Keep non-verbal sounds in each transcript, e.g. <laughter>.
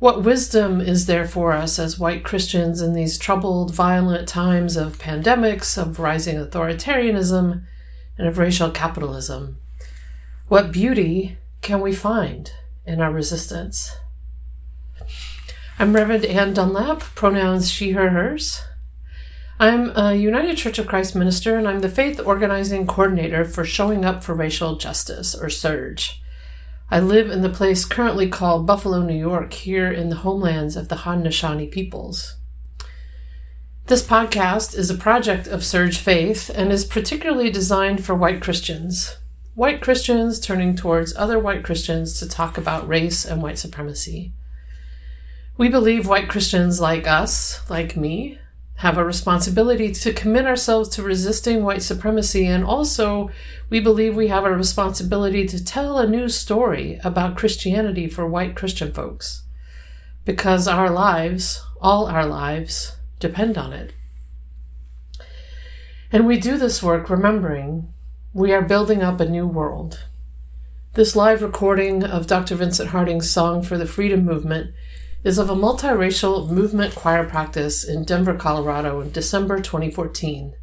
What wisdom is there for us as white Christians in these troubled, violent times of pandemics, of rising authoritarianism, and of racial capitalism? What beauty can we find in our resistance? I'm Reverend Anne Dunlap, pronouns she, her, hers. I'm a United Church of Christ minister, and I'm the faith organizing coordinator for Showing Up for Racial Justice, or SURJ. I live in the place currently called Buffalo, New York, here in the homelands of the Haudenosaunee peoples. This podcast is a project of SURJ Faith and is particularly designed for white Christians. White Christians turning towards other white Christians to talk about race and white supremacy. We believe white Christians like us, like me, have a responsibility to commit ourselves to resisting white supremacy, and also we believe we have a responsibility to tell a new story about Christianity for white Christian folks. Because our lives, all our lives, depend on it. And we do this work remembering we are building up a new world. This live recording of Dr. Vincent Harding's song for the freedom movement is of a multiracial movement choir practice in Denver, Colorado in December 2014,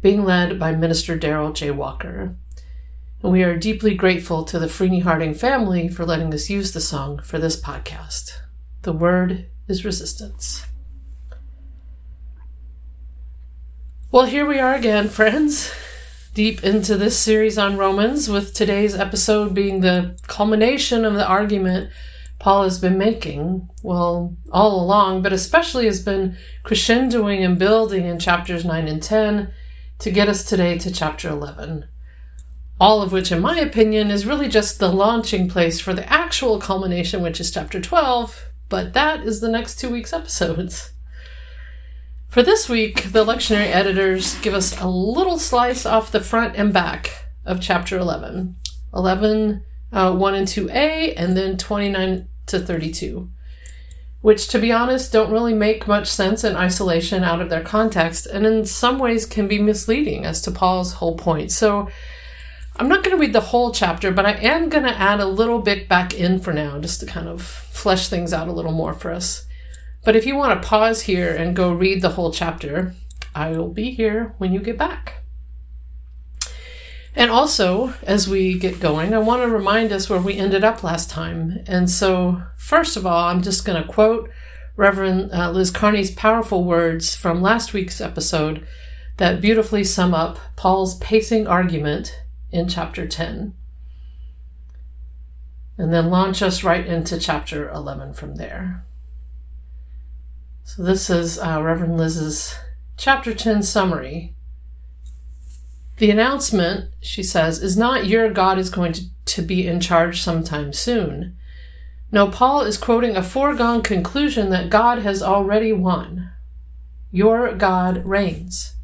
being led by Minister Daryl J. Walker. And we are deeply grateful to the Freeney Harding family for letting us use the song for this podcast. The word is resistance. Well, here we are again, <laughs> friends, deep into this series on Romans, with today's episode being the culmination of the argument Paul has been making, well, all along, but especially has been crescendoing and building in chapters 9 and 10 to get us today to chapter 11. All of which, in my opinion, is really just the launching place for the actual culmination, which is chapter 12, but that is the next two weeks' episodes. For this week, the lectionary editors give us a little slice off the front and back of chapter 11. 11 uh, 1 and 2a, and then 29 to 32, which, to be honest, don't really make much sense in isolation out of their context, and in some ways can be misleading as to Paul's whole point. So, I'm not going to read the whole chapter, but I am going to add a little bit back in for now, just to kind of flesh things out a little more for us. But if you want to pause here and go read the whole chapter, I will be here when you get back. And also, as we get going, I want to remind us where we ended up last time. And so, first of all, I'm just going to quote Reverend uh, Liz Carney's powerful words from last week's episode that beautifully sum up Paul's pacing argument in chapter 10. And then launch us right into chapter 11 from there. So, this is uh, Reverend Liz's chapter 10 summary the announcement, she says, is not your God is going to, to be in charge sometime soon. No, Paul is quoting a foregone conclusion that God has already won. Your God reigns.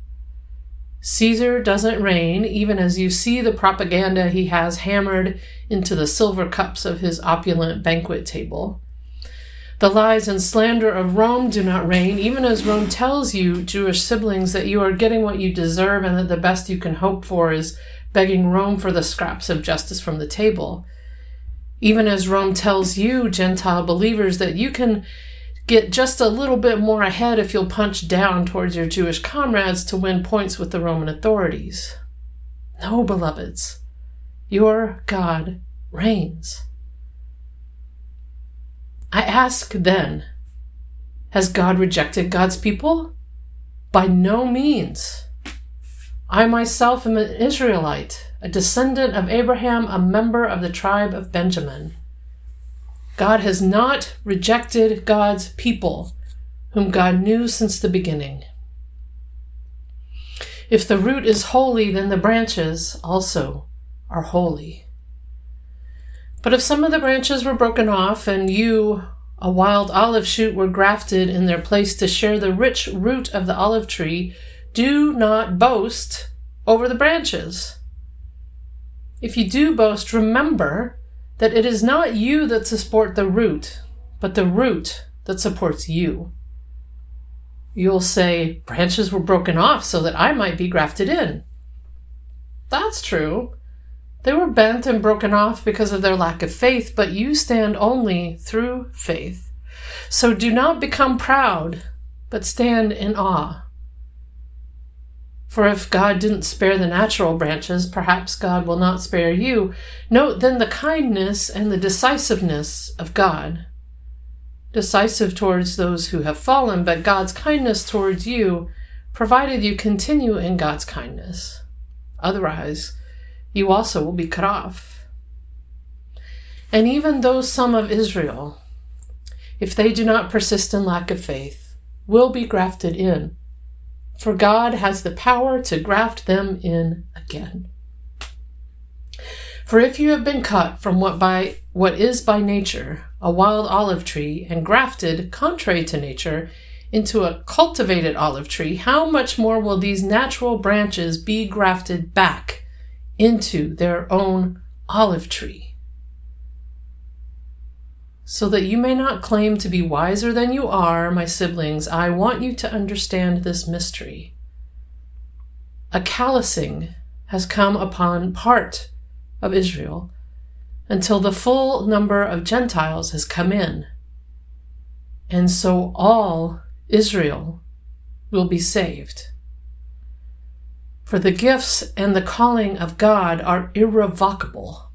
Caesar doesn't reign, even as you see the propaganda he has hammered into the silver cups of his opulent banquet table. The lies and slander of Rome do not reign, even as Rome tells you, Jewish siblings, that you are getting what you deserve and that the best you can hope for is begging Rome for the scraps of justice from the table. Even as Rome tells you, Gentile believers, that you can get just a little bit more ahead if you'll punch down towards your Jewish comrades to win points with the Roman authorities. No, beloveds, your God reigns. I ask then, has God rejected God's people? By no means. I myself am an Israelite, a descendant of Abraham, a member of the tribe of Benjamin. God has not rejected God's people, whom God knew since the beginning. If the root is holy, then the branches also are holy. But if some of the branches were broken off and you a wild olive shoot were grafted in their place to share the rich root of the olive tree, do not boast over the branches. If you do boast, remember that it is not you that support the root, but the root that supports you. You'll say, branches were broken off so that I might be grafted in. That's true. They were bent and broken off because of their lack of faith, but you stand only through faith. So do not become proud, but stand in awe. For if God didn't spare the natural branches, perhaps God will not spare you. Note then the kindness and the decisiveness of God. Decisive towards those who have fallen, but God's kindness towards you, provided you continue in God's kindness. Otherwise, you also will be cut off. And even those some of Israel, if they do not persist in lack of faith, will be grafted in, for God has the power to graft them in again. For if you have been cut from what by what is by nature a wild olive tree and grafted contrary to nature into a cultivated olive tree, how much more will these natural branches be grafted back into their own olive tree. So that you may not claim to be wiser than you are, my siblings, I want you to understand this mystery. A callousing has come upon part of Israel until the full number of Gentiles has come in. And so all Israel will be saved. For the gifts and the calling of God are irrevocable.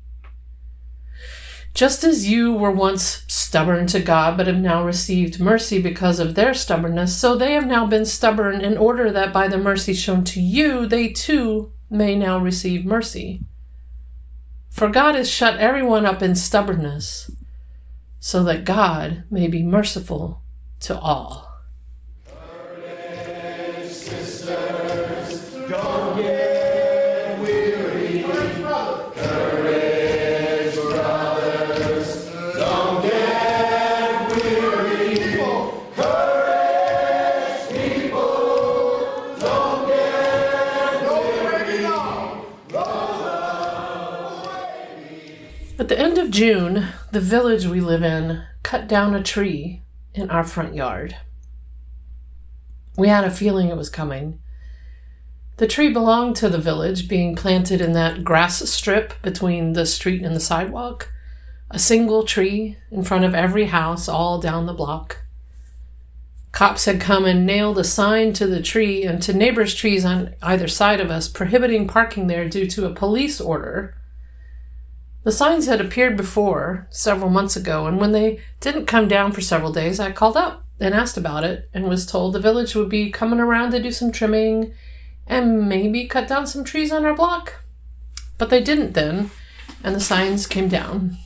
Just as you were once stubborn to God, but have now received mercy because of their stubbornness, so they have now been stubborn in order that by the mercy shown to you, they too may now receive mercy. For God has shut everyone up in stubbornness, so that God may be merciful to all. June, the village we live in cut down a tree in our front yard. We had a feeling it was coming. The tree belonged to the village, being planted in that grass strip between the street and the sidewalk. A single tree in front of every house, all down the block. Cops had come and nailed a sign to the tree and to neighbors' trees on either side of us, prohibiting parking there due to a police order the signs had appeared before, several months ago, and when they didn't come down for several days, I called up and asked about it and was told the village would be coming around to do some trimming and maybe cut down some trees on our block. But they didn't then, and the signs came down.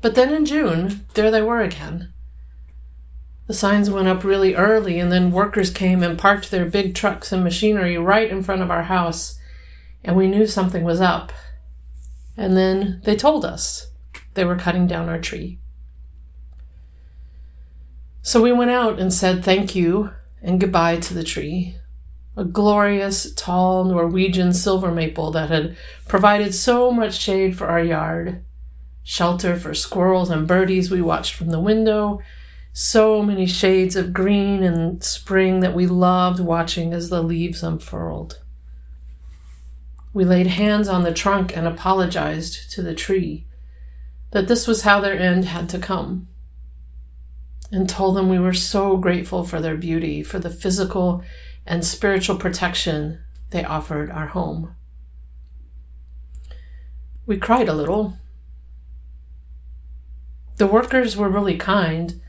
But then in June, there they were again. The signs went up really early, and then workers came and parked their big trucks and machinery right in front of our house, and we knew something was up and then they told us they were cutting down our tree. So we went out and said thank you and goodbye to the tree. A glorious, tall Norwegian silver maple that had provided so much shade for our yard, shelter for squirrels and birdies we watched from the window, so many shades of green and spring that we loved watching as the leaves unfurled. We laid hands on the trunk and apologized to the tree that this was how their end had to come, and told them we were so grateful for their beauty, for the physical and spiritual protection they offered our home. We cried a little. The workers were really kind.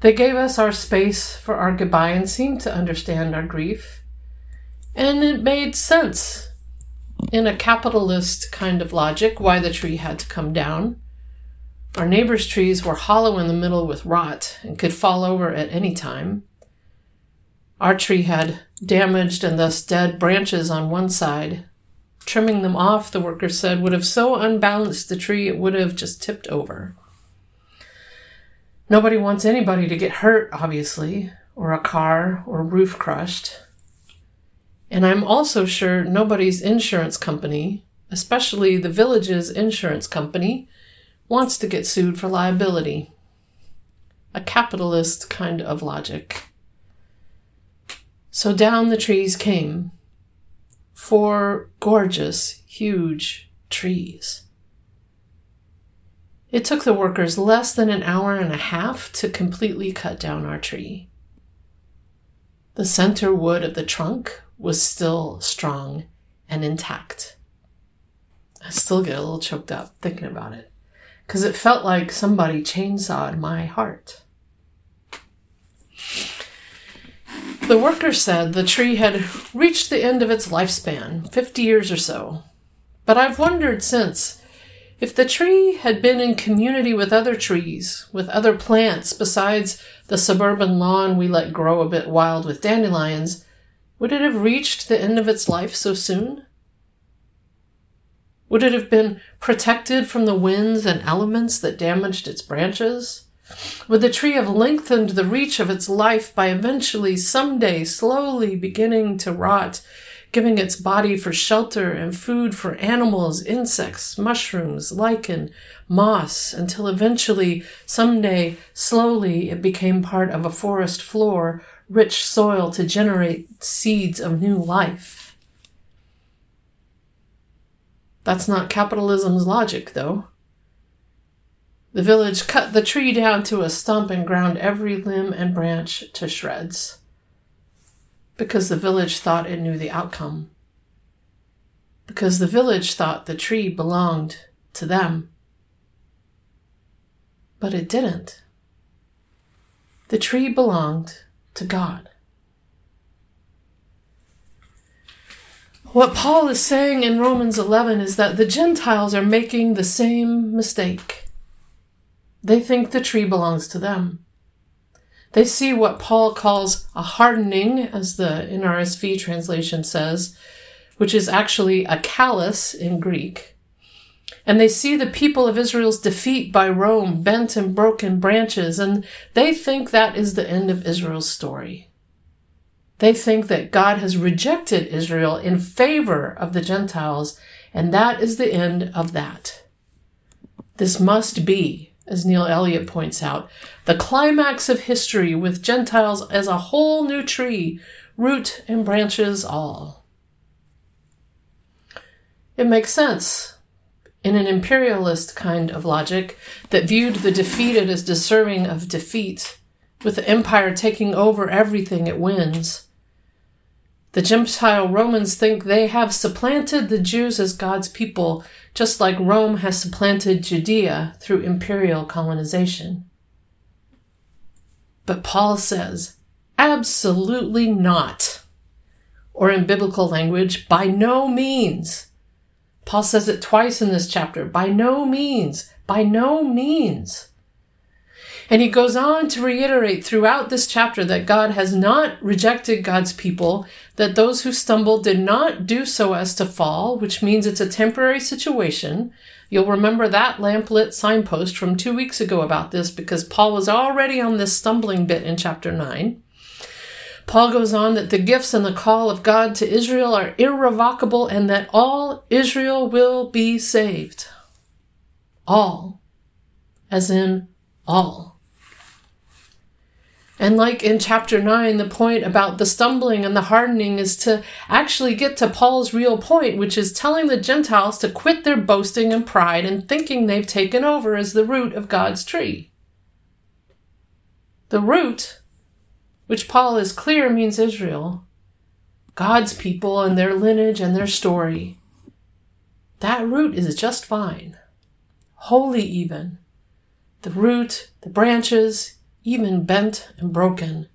They gave us our space for our goodbye and seemed to understand our grief. And it made sense in a capitalist kind of logic, why the tree had to come down. Our neighbors' trees were hollow in the middle with rot and could fall over at any time. Our tree had damaged and thus dead branches on one side. Trimming them off, the workers said, would have so unbalanced the tree it would have just tipped over. Nobody wants anybody to get hurt, obviously, or a car or roof crushed. And I'm also sure nobody's insurance company, especially the village's insurance company, wants to get sued for liability. A capitalist kind of logic. So down the trees came. Four gorgeous, huge trees. It took the workers less than an hour and a half to completely cut down our tree. The center wood of the trunk was still strong and intact. I still get a little choked up thinking about it because it felt like somebody chainsawed my heart. The worker said the tree had reached the end of its lifespan, 50 years or so. But I've wondered since if the tree had been in community with other trees, with other plants besides the suburban lawn we let grow a bit wild with dandelions, would it have reached the end of its life so soon? Would it have been protected from the winds and elements that damaged its branches? Would the tree have lengthened the reach of its life by eventually, someday, slowly beginning to rot, giving its body for shelter and food for animals, insects, mushrooms, lichen, moss, until eventually, someday, slowly, it became part of a forest floor rich soil to generate seeds of new life. That's not capitalism's logic, though. The village cut the tree down to a stump and ground every limb and branch to shreds. Because the village thought it knew the outcome. Because the village thought the tree belonged to them. But it didn't. The tree belonged to God. What Paul is saying in Romans 11 is that the Gentiles are making the same mistake. They think the tree belongs to them. They see what Paul calls a hardening, as the NRSV translation says, which is actually a callus in Greek. And they see the people of Israel's defeat by Rome, bent and broken branches, and they think that is the end of Israel's story. They think that God has rejected Israel in favor of the Gentiles, and that is the end of that. This must be, as Neil Elliott points out, the climax of history with Gentiles as a whole new tree, root and branches all. It makes sense in an imperialist kind of logic that viewed the defeated as deserving of defeat, with the empire taking over everything it wins. The Gentile Romans think they have supplanted the Jews as God's people, just like Rome has supplanted Judea through imperial colonization. But Paul says, absolutely not. Or in biblical language, by no means. Paul says it twice in this chapter. By no means. By no means. And he goes on to reiterate throughout this chapter that God has not rejected God's people, that those who stumble did not do so as to fall, which means it's a temporary situation. You'll remember that lamplit signpost from two weeks ago about this because Paul was already on this stumbling bit in chapter 9. Paul goes on that the gifts and the call of God to Israel are irrevocable and that all Israel will be saved. All. As in all. And like in chapter 9, the point about the stumbling and the hardening is to actually get to Paul's real point, which is telling the Gentiles to quit their boasting and pride and thinking they've taken over as the root of God's tree. The root which Paul is clear means Israel, God's people and their lineage and their story. That root is just fine, holy even. The root, the branches, even bent and broken,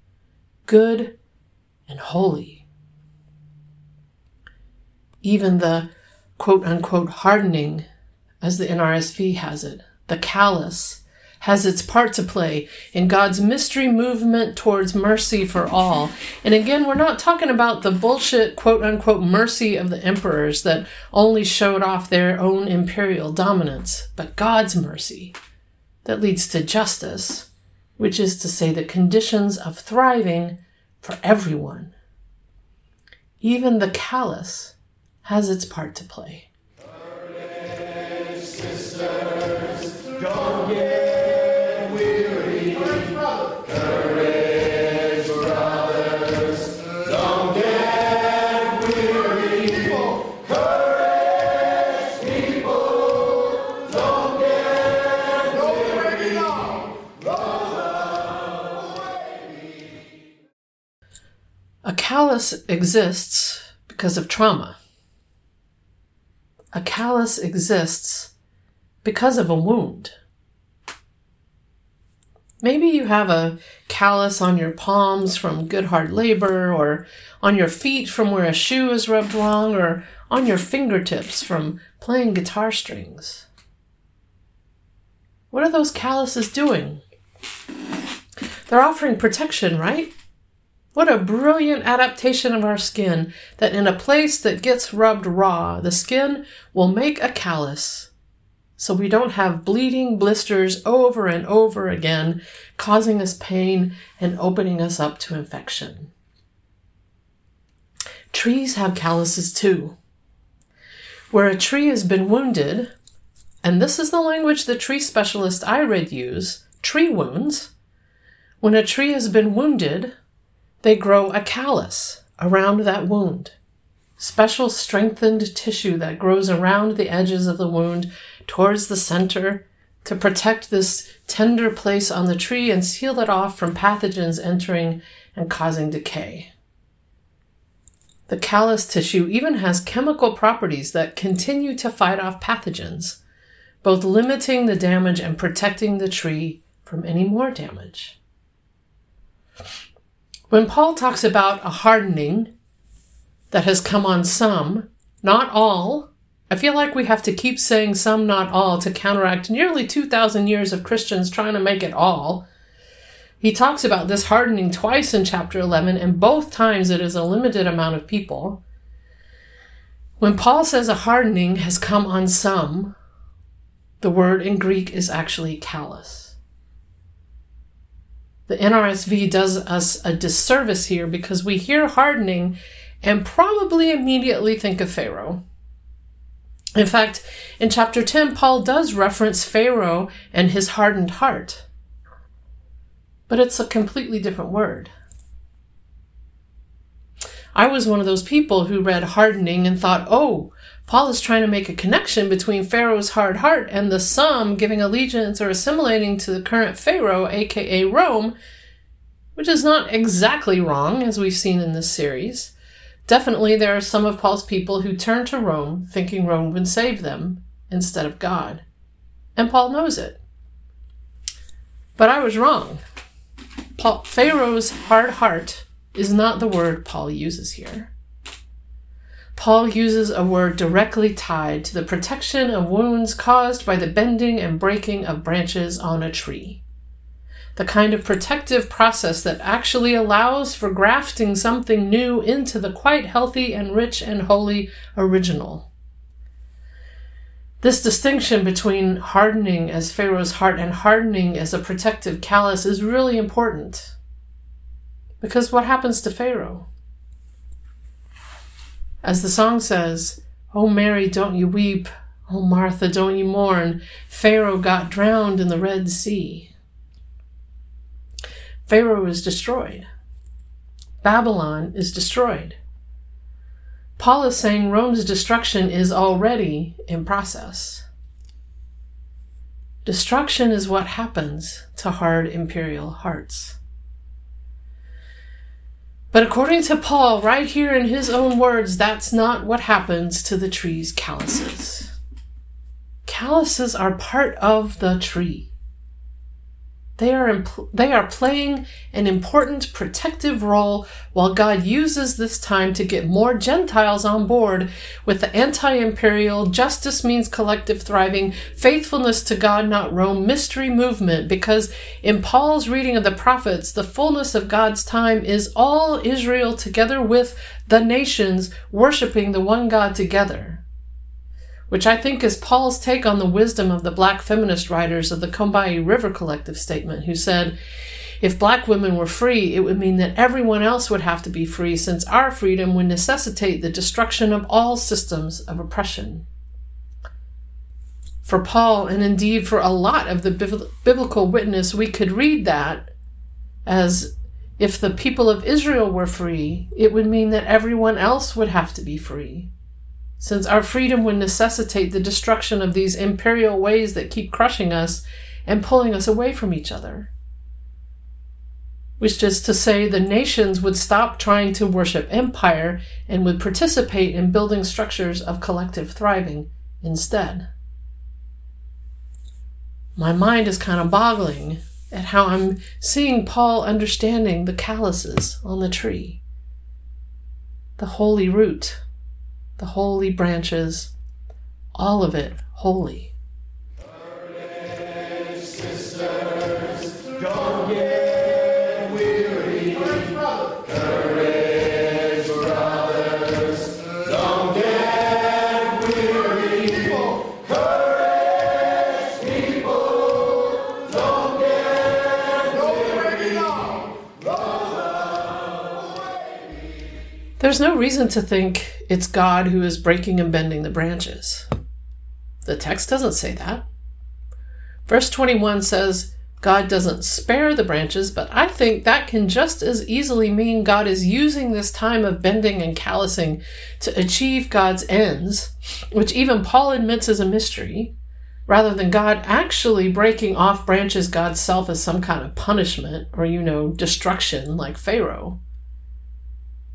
good and holy. Even the quote unquote hardening, as the NRSV has it, the callous, has its part to play in God's mystery movement towards mercy for all. And again, we're not talking about the bullshit quote unquote mercy of the emperors that only showed off their own imperial dominance, but God's mercy that leads to justice which is to say the conditions of thriving for everyone. Even the callous has its part to play. Callus exists because of trauma. A callus exists because of a wound. Maybe you have a callus on your palms from good hard labor, or on your feet from where a shoe is rubbed wrong, or on your fingertips from playing guitar strings. What are those calluses doing? They're offering protection, right? What a brilliant adaptation of our skin that in a place that gets rubbed raw, the skin will make a callus so we don't have bleeding blisters over and over again, causing us pain and opening us up to infection. Trees have calluses too. Where a tree has been wounded, and this is the language the tree specialist I read use tree wounds. When a tree has been wounded, they grow a callus around that wound. Special strengthened tissue that grows around the edges of the wound towards the center to protect this tender place on the tree and seal it off from pathogens entering and causing decay. The callus tissue even has chemical properties that continue to fight off pathogens, both limiting the damage and protecting the tree from any more damage. When Paul talks about a hardening that has come on some, not all, I feel like we have to keep saying some, not all, to counteract nearly 2,000 years of Christians trying to make it all. He talks about this hardening twice in chapter 11, and both times it is a limited amount of people. When Paul says a hardening has come on some, the word in Greek is actually callous. The NRSV does us a disservice here because we hear hardening and probably immediately think of Pharaoh. In fact, in chapter 10, Paul does reference Pharaoh and his hardened heart. But it's a completely different word. I was one of those people who read hardening and thought, oh, Paul is trying to make a connection between Pharaoh's hard heart and the some giving allegiance or assimilating to the current Pharaoh, aka Rome, which is not exactly wrong, as we've seen in this series. Definitely, there are some of Paul's people who turn to Rome thinking Rome would save them instead of God. And Paul knows it. But I was wrong. Paul, Pharaoh's hard heart is not the word Paul uses here. Paul uses a word directly tied to the protection of wounds caused by the bending and breaking of branches on a tree. The kind of protective process that actually allows for grafting something new into the quite healthy and rich and holy original. This distinction between hardening as Pharaoh's heart and hardening as a protective callus is really important. Because what happens to Pharaoh? As the song says, Oh Mary, don't you weep. Oh Martha, don't you mourn. Pharaoh got drowned in the Red Sea. Pharaoh is destroyed. Babylon is destroyed. Paul is saying Rome's destruction is already in process. Destruction is what happens to hard imperial hearts. But according to Paul, right here in his own words, that's not what happens to the tree's calluses. Calluses are part of the tree. They are, impl- they are playing an important protective role while God uses this time to get more Gentiles on board with the anti imperial, justice means collective thriving, faithfulness to God, not Rome mystery movement. Because in Paul's reading of the prophets, the fullness of God's time is all Israel together with the nations worshiping the one God together which I think is Paul's take on the wisdom of the black feminist writers of the Combahee River Collective statement, who said, if black women were free, it would mean that everyone else would have to be free, since our freedom would necessitate the destruction of all systems of oppression. For Paul, and indeed for a lot of the biblical witness, we could read that as if the people of Israel were free, it would mean that everyone else would have to be free. Since our freedom would necessitate the destruction of these imperial ways that keep crushing us and pulling us away from each other. Which is to say, the nations would stop trying to worship empire and would participate in building structures of collective thriving instead. My mind is kind of boggling at how I'm seeing Paul understanding the calluses on the tree, the holy root, the holy branches, all of it holy. There's no reason to think it's God who is breaking and bending the branches. The text doesn't say that. Verse 21 says, God doesn't spare the branches, but I think that can just as easily mean God is using this time of bending and callousing to achieve God's ends, which even Paul admits is a mystery, rather than God actually breaking off branches God's self as some kind of punishment or, you know, destruction like Pharaoh.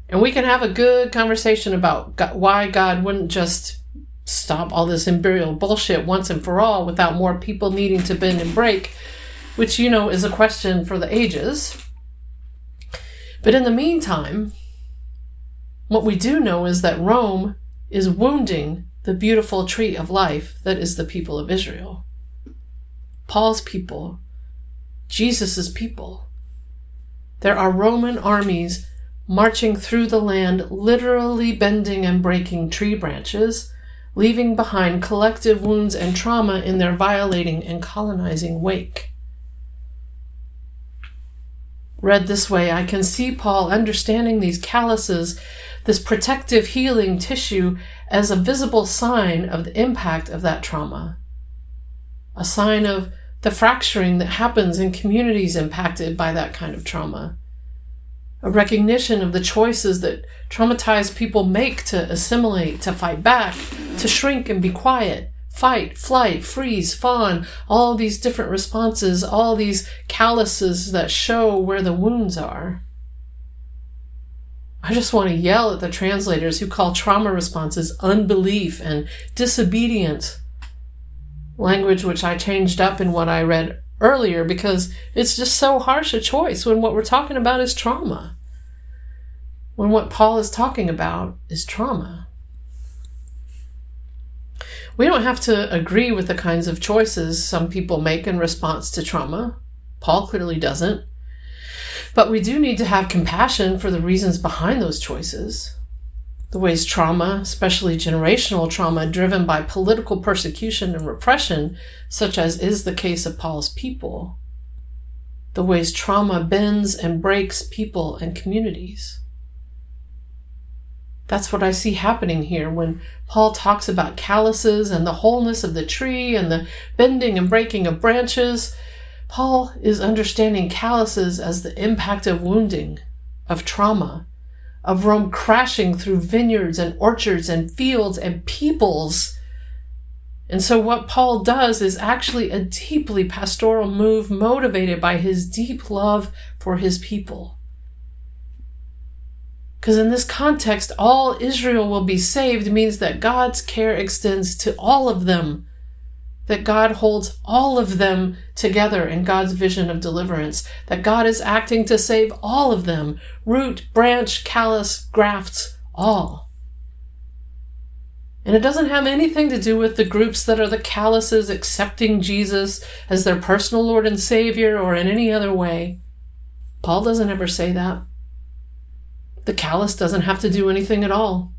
And we can have a good conversation about why God wouldn't just stop all this imperial bullshit once and for all without more people needing to bend and break, which, you know, is a question for the ages. But in the meantime, what we do know is that Rome is wounding the beautiful tree of life that is the people of Israel. Paul's people, Jesus' people. There are Roman armies marching through the land, literally bending and breaking tree branches, leaving behind collective wounds and trauma in their violating and colonizing wake. Read this way, I can see Paul understanding these calluses, this protective healing tissue, as a visible sign of the impact of that trauma. A sign of the fracturing that happens in communities impacted by that kind of trauma a recognition of the choices that traumatized people make to assimilate, to fight back, to shrink and be quiet, fight, flight, freeze, fawn, all these different responses, all these calluses that show where the wounds are. I just want to yell at the translators who call trauma responses unbelief and disobedience. Language which I changed up in what I read earlier because it's just so harsh a choice when what we're talking about is trauma. When what Paul is talking about is trauma. We don't have to agree with the kinds of choices some people make in response to trauma. Paul clearly doesn't. But we do need to have compassion for the reasons behind those choices the ways trauma, especially generational trauma driven by political persecution and repression, such as is the case of Paul's people, the ways trauma bends and breaks people and communities. That's what I see happening here when Paul talks about calluses and the wholeness of the tree and the bending and breaking of branches. Paul is understanding calluses as the impact of wounding, of trauma, of Rome crashing through vineyards and orchards and fields and peoples. And so, what Paul does is actually a deeply pastoral move motivated by his deep love for his people. Because in this context, all Israel will be saved means that God's care extends to all of them that God holds all of them together in God's vision of deliverance, that God is acting to save all of them root, branch, callus, grafts, all. And it doesn't have anything to do with the groups that are the calluses accepting Jesus as their personal Lord and Savior or in any other way. Paul doesn't ever say that. The callus doesn't have to do anything at all.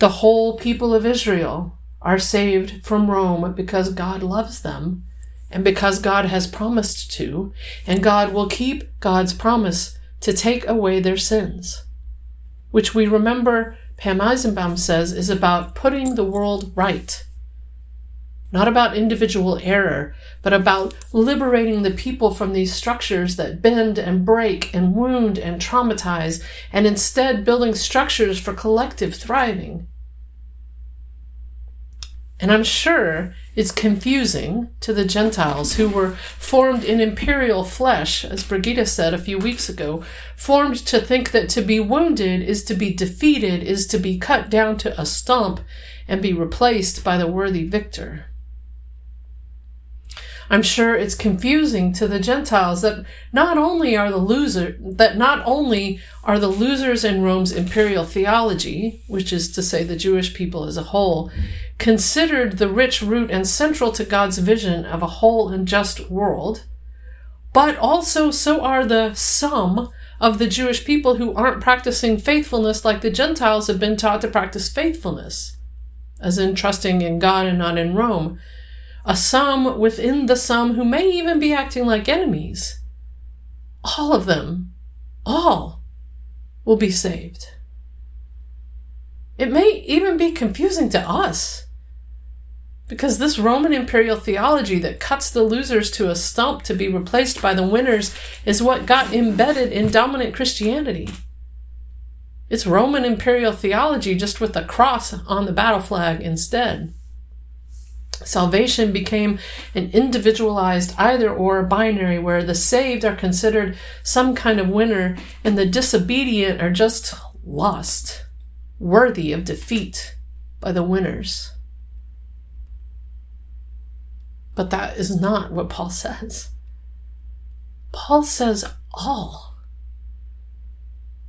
The whole people of Israel are saved from Rome because God loves them and because God has promised to, and God will keep God's promise to take away their sins, which we remember Pam Eisenbaum says is about putting the world right. Not about individual error, but about liberating the people from these structures that bend and break and wound and traumatize, and instead building structures for collective thriving. And I'm sure it's confusing to the Gentiles who were formed in imperial flesh, as Brigida said a few weeks ago, formed to think that to be wounded is to be defeated, is to be cut down to a stump and be replaced by the worthy victor. I'm sure it's confusing to the Gentiles that not only are the loser that not only are the losers in Rome's imperial theology, which is to say the Jewish people as a whole, considered the rich root and central to God's vision of a whole and just world, but also so are the sum of the Jewish people who aren't practicing faithfulness like the Gentiles have been taught to practice faithfulness, as in trusting in God and not in Rome. A sum within the sum who may even be acting like enemies. All of them, all, will be saved. It may even be confusing to us because this Roman imperial theology that cuts the losers to a stump to be replaced by the winners is what got embedded in dominant Christianity. It's Roman imperial theology just with a cross on the battle flag instead. Salvation became an individualized either or binary where the saved are considered some kind of winner and the disobedient are just lost, worthy of defeat by the winners. But that is not what Paul says. Paul says all.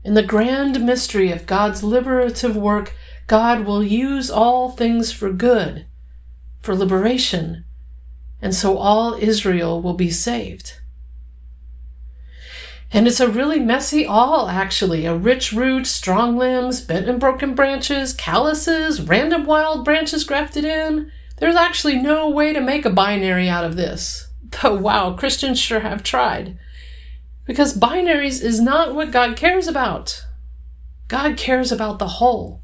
In the grand mystery of God's liberative work, God will use all things for good, for liberation, and so all Israel will be saved. And it's a really messy all, actually. A rich root, strong limbs, bent and broken branches, calluses, random wild branches grafted in. There's actually no way to make a binary out of this. But wow, Christians sure have tried. Because binaries is not what God cares about. God cares about the whole.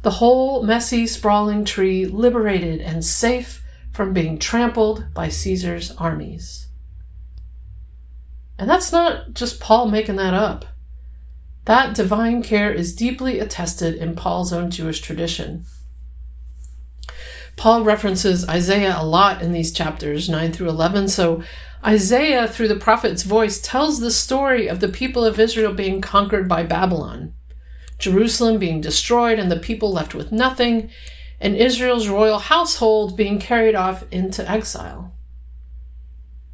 The whole messy, sprawling tree liberated and safe from being trampled by Caesar's armies. And that's not just Paul making that up. That divine care is deeply attested in Paul's own Jewish tradition. Paul references Isaiah a lot in these chapters 9 through 11. So Isaiah, through the prophet's voice, tells the story of the people of Israel being conquered by Babylon, Jerusalem being destroyed and the people left with nothing, and Israel's royal household being carried off into exile.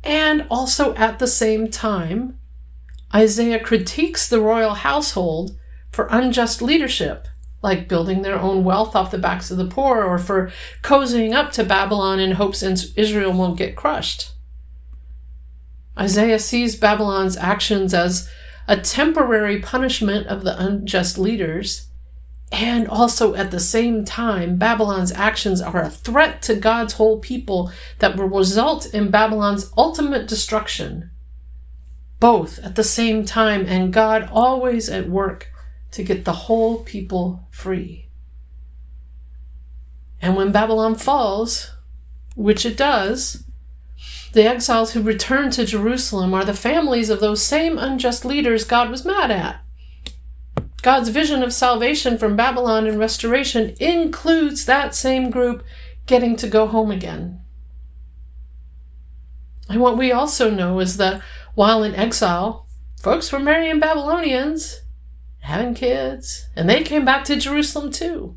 And also at the same time, Isaiah critiques the royal household for unjust leadership like building their own wealth off the backs of the poor, or for cozying up to Babylon in hopes Israel won't get crushed. Isaiah sees Babylon's actions as a temporary punishment of the unjust leaders, and also at the same time, Babylon's actions are a threat to God's whole people that will result in Babylon's ultimate destruction. Both at the same time, and God always at work to get the whole people free. And when Babylon falls, which it does, the exiles who return to Jerusalem are the families of those same unjust leaders God was mad at. God's vision of salvation from Babylon and restoration includes that same group getting to go home again. And what we also know is that while in exile, folks were marrying Babylonians having kids, and they came back to Jerusalem too.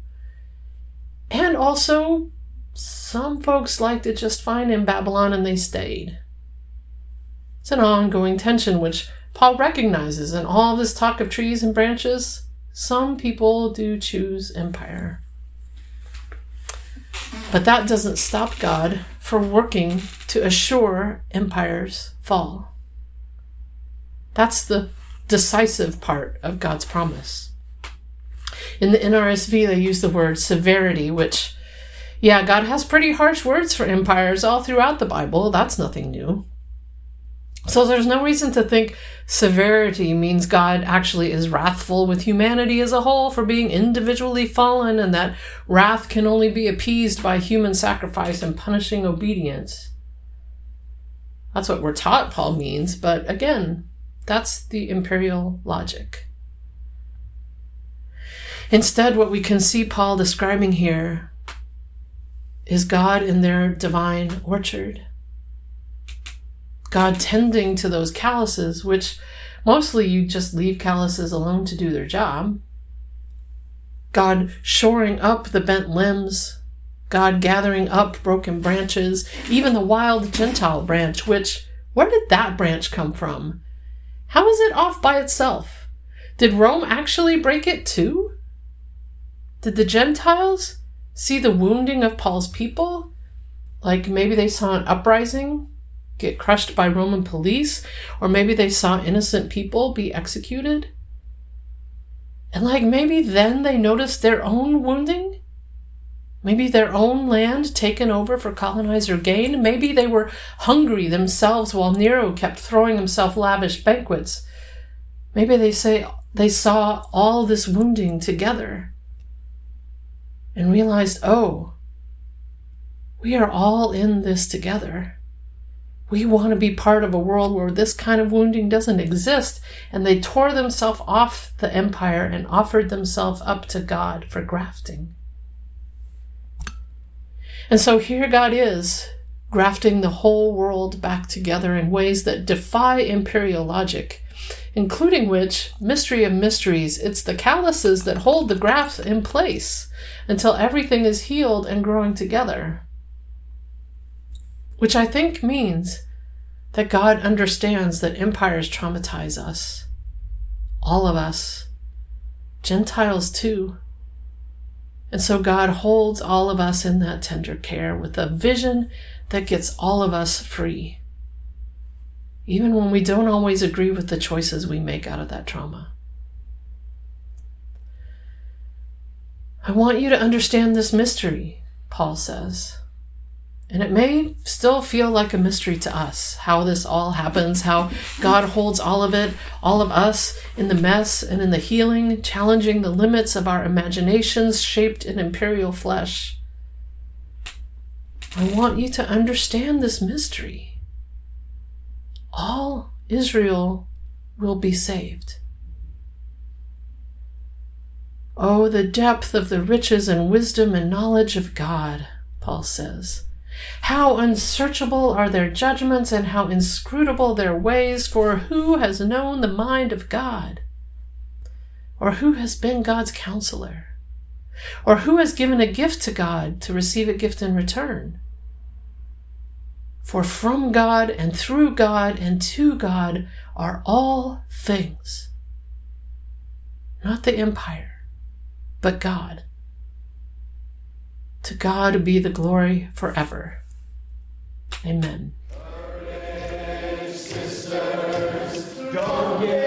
And also, some folks liked it just fine in Babylon and they stayed. It's an ongoing tension which Paul recognizes in all this talk of trees and branches. Some people do choose empire. But that doesn't stop God from working to assure empire's fall. That's the decisive part of God's promise. In the NRSV, they use the word severity, which Yeah, God has pretty harsh words for empires all throughout the Bible. That's nothing new. So there's no reason to think severity means God actually is wrathful with humanity as a whole for being individually fallen and that wrath can only be appeased by human sacrifice and punishing obedience. That's what we're taught Paul means, but again, that's the imperial logic. Instead, what we can see Paul describing here is God in their divine orchard. God tending to those calluses, which mostly you just leave calluses alone to do their job. God shoring up the bent limbs God gathering up broken branches, even the wild Gentile branch, which, where did that branch come from? How is it off by itself? Did Rome actually break it too? Did the Gentiles see the wounding of Paul's people? Like maybe they saw an uprising get crushed by Roman police, or maybe they saw innocent people be executed? And like maybe then they noticed their own wounding? Maybe their own land taken over for colonizer gain. Maybe they were hungry themselves while Nero kept throwing himself lavish banquets. Maybe they say they saw all this wounding together and realized, oh, we are all in this together. We want to be part of a world where this kind of wounding doesn't exist. And they tore themselves off the empire and offered themselves up to God for grafting. And so here God is, grafting the whole world back together in ways that defy imperial logic, including which, mystery of mysteries, it's the calluses that hold the graft in place until everything is healed and growing together. Which I think means that God understands that empires traumatize us. All of us. Gentiles too. And so God holds all of us in that tender care with a vision that gets all of us free, even when we don't always agree with the choices we make out of that trauma. I want you to understand this mystery, Paul says. And it may still feel like a mystery to us how this all happens, how God holds all of it, all of us in the mess and in the healing, challenging the limits of our imaginations shaped in imperial flesh. I want you to understand this mystery. All Israel will be saved. Oh, the depth of the riches and wisdom and knowledge of God, Paul says. How unsearchable are their judgments and how inscrutable their ways, for who has known the mind of God? Or who has been God's counselor? Or who has given a gift to God to receive a gift in return? For from God and through God and to God are all things. Not the empire, but God. To God be the glory forever. Amen. There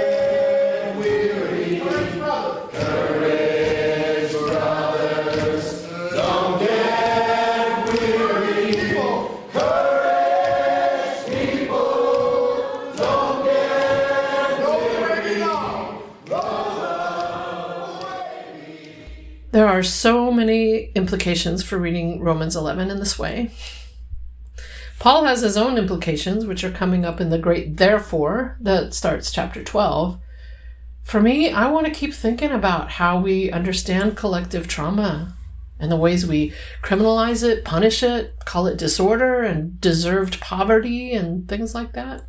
are so many implications for reading Romans 11 in this way. Paul has his own implications, which are coming up in the great therefore that starts chapter 12. For me, I want to keep thinking about how we understand collective trauma and the ways we criminalize it, punish it, call it disorder and deserved poverty and things like that.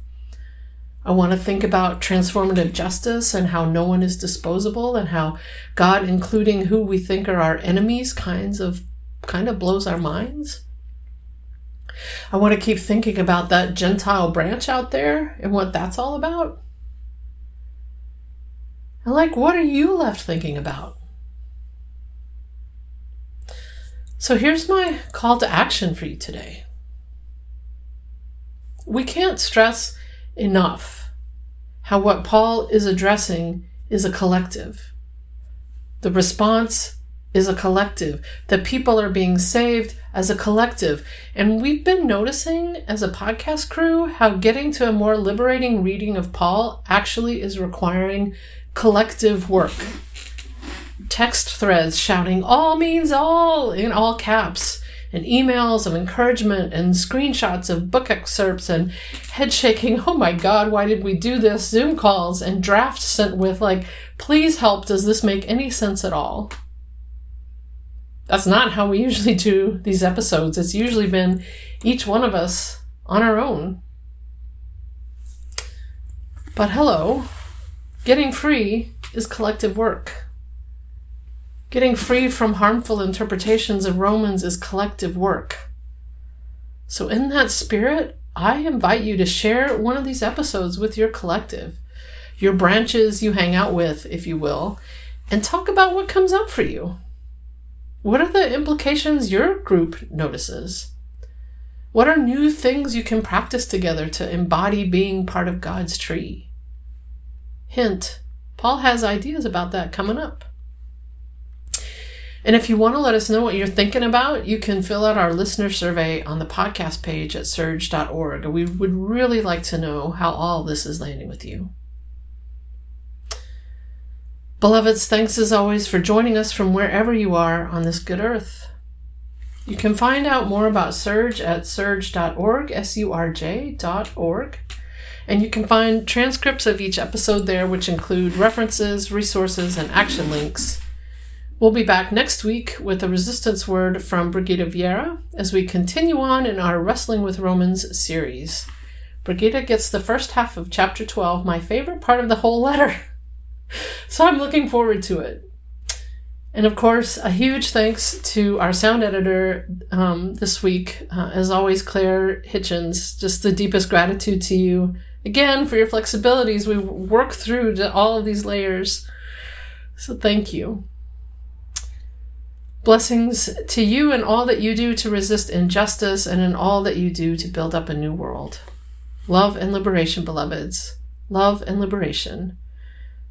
I want to think about transformative justice and how no one is disposable and how God, including who we think are our enemies, kinds of kind of blows our minds. I want to keep thinking about that Gentile branch out there and what that's all about. And like, what are you left thinking about? So here's my call to action for you today. We can't stress enough how what Paul is addressing is a collective. The response is a collective, that people are being saved as a collective. And we've been noticing as a podcast crew how getting to a more liberating reading of Paul actually is requiring collective work. Text threads shouting, all means all, in all caps, and emails of encouragement and screenshots of book excerpts and head shaking, <laughs> oh my god, why did we do this? Zoom calls and drafts sent with, like, please help, does this make any sense at all? That's not how we <laughs> usually do these episodes. It's usually been each one of us on our own. But hello, getting free is collective work. Getting free from harmful interpretations of Romans is collective work. So, in that spirit, I invite you to share one of these episodes with your collective, your branches you hang out with, if you will, and talk about what comes up for you. What are the implications your group notices? What are new things you can practice together to embody being part of God's tree? Hint, Paul has ideas about that coming up. And if you want to let us know what you're thinking about, you can fill out our listener survey on the podcast page at surj.org. We would really like to know how all this is landing with you. Beloveds, thanks as always for joining us from wherever you are on this good earth. You can find out more about SURJ at surj.org, S U R J.org. And you can find transcripts of each episode there, which include references, resources, and action links. We'll be back next week with a resistance word from Brigida Vieira as we continue on in our Wrestling with Romans series. Brigida gets the first half of chapter 12, my favorite part of the whole letter. <laughs> so I'm looking forward to it. And of course, a huge thanks to our sound editor um, this week. Uh, as always, Claire Hitchens. Just the deepest gratitude to you again for your flexibilities. We work through all of these layers. So thank you. Blessings to you and all that you do to resist injustice and in all that you do to build up a new world. Love and liberation, beloveds. Love and liberation.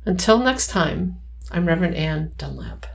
Until next time, I'm Reverend Anne Dunlap.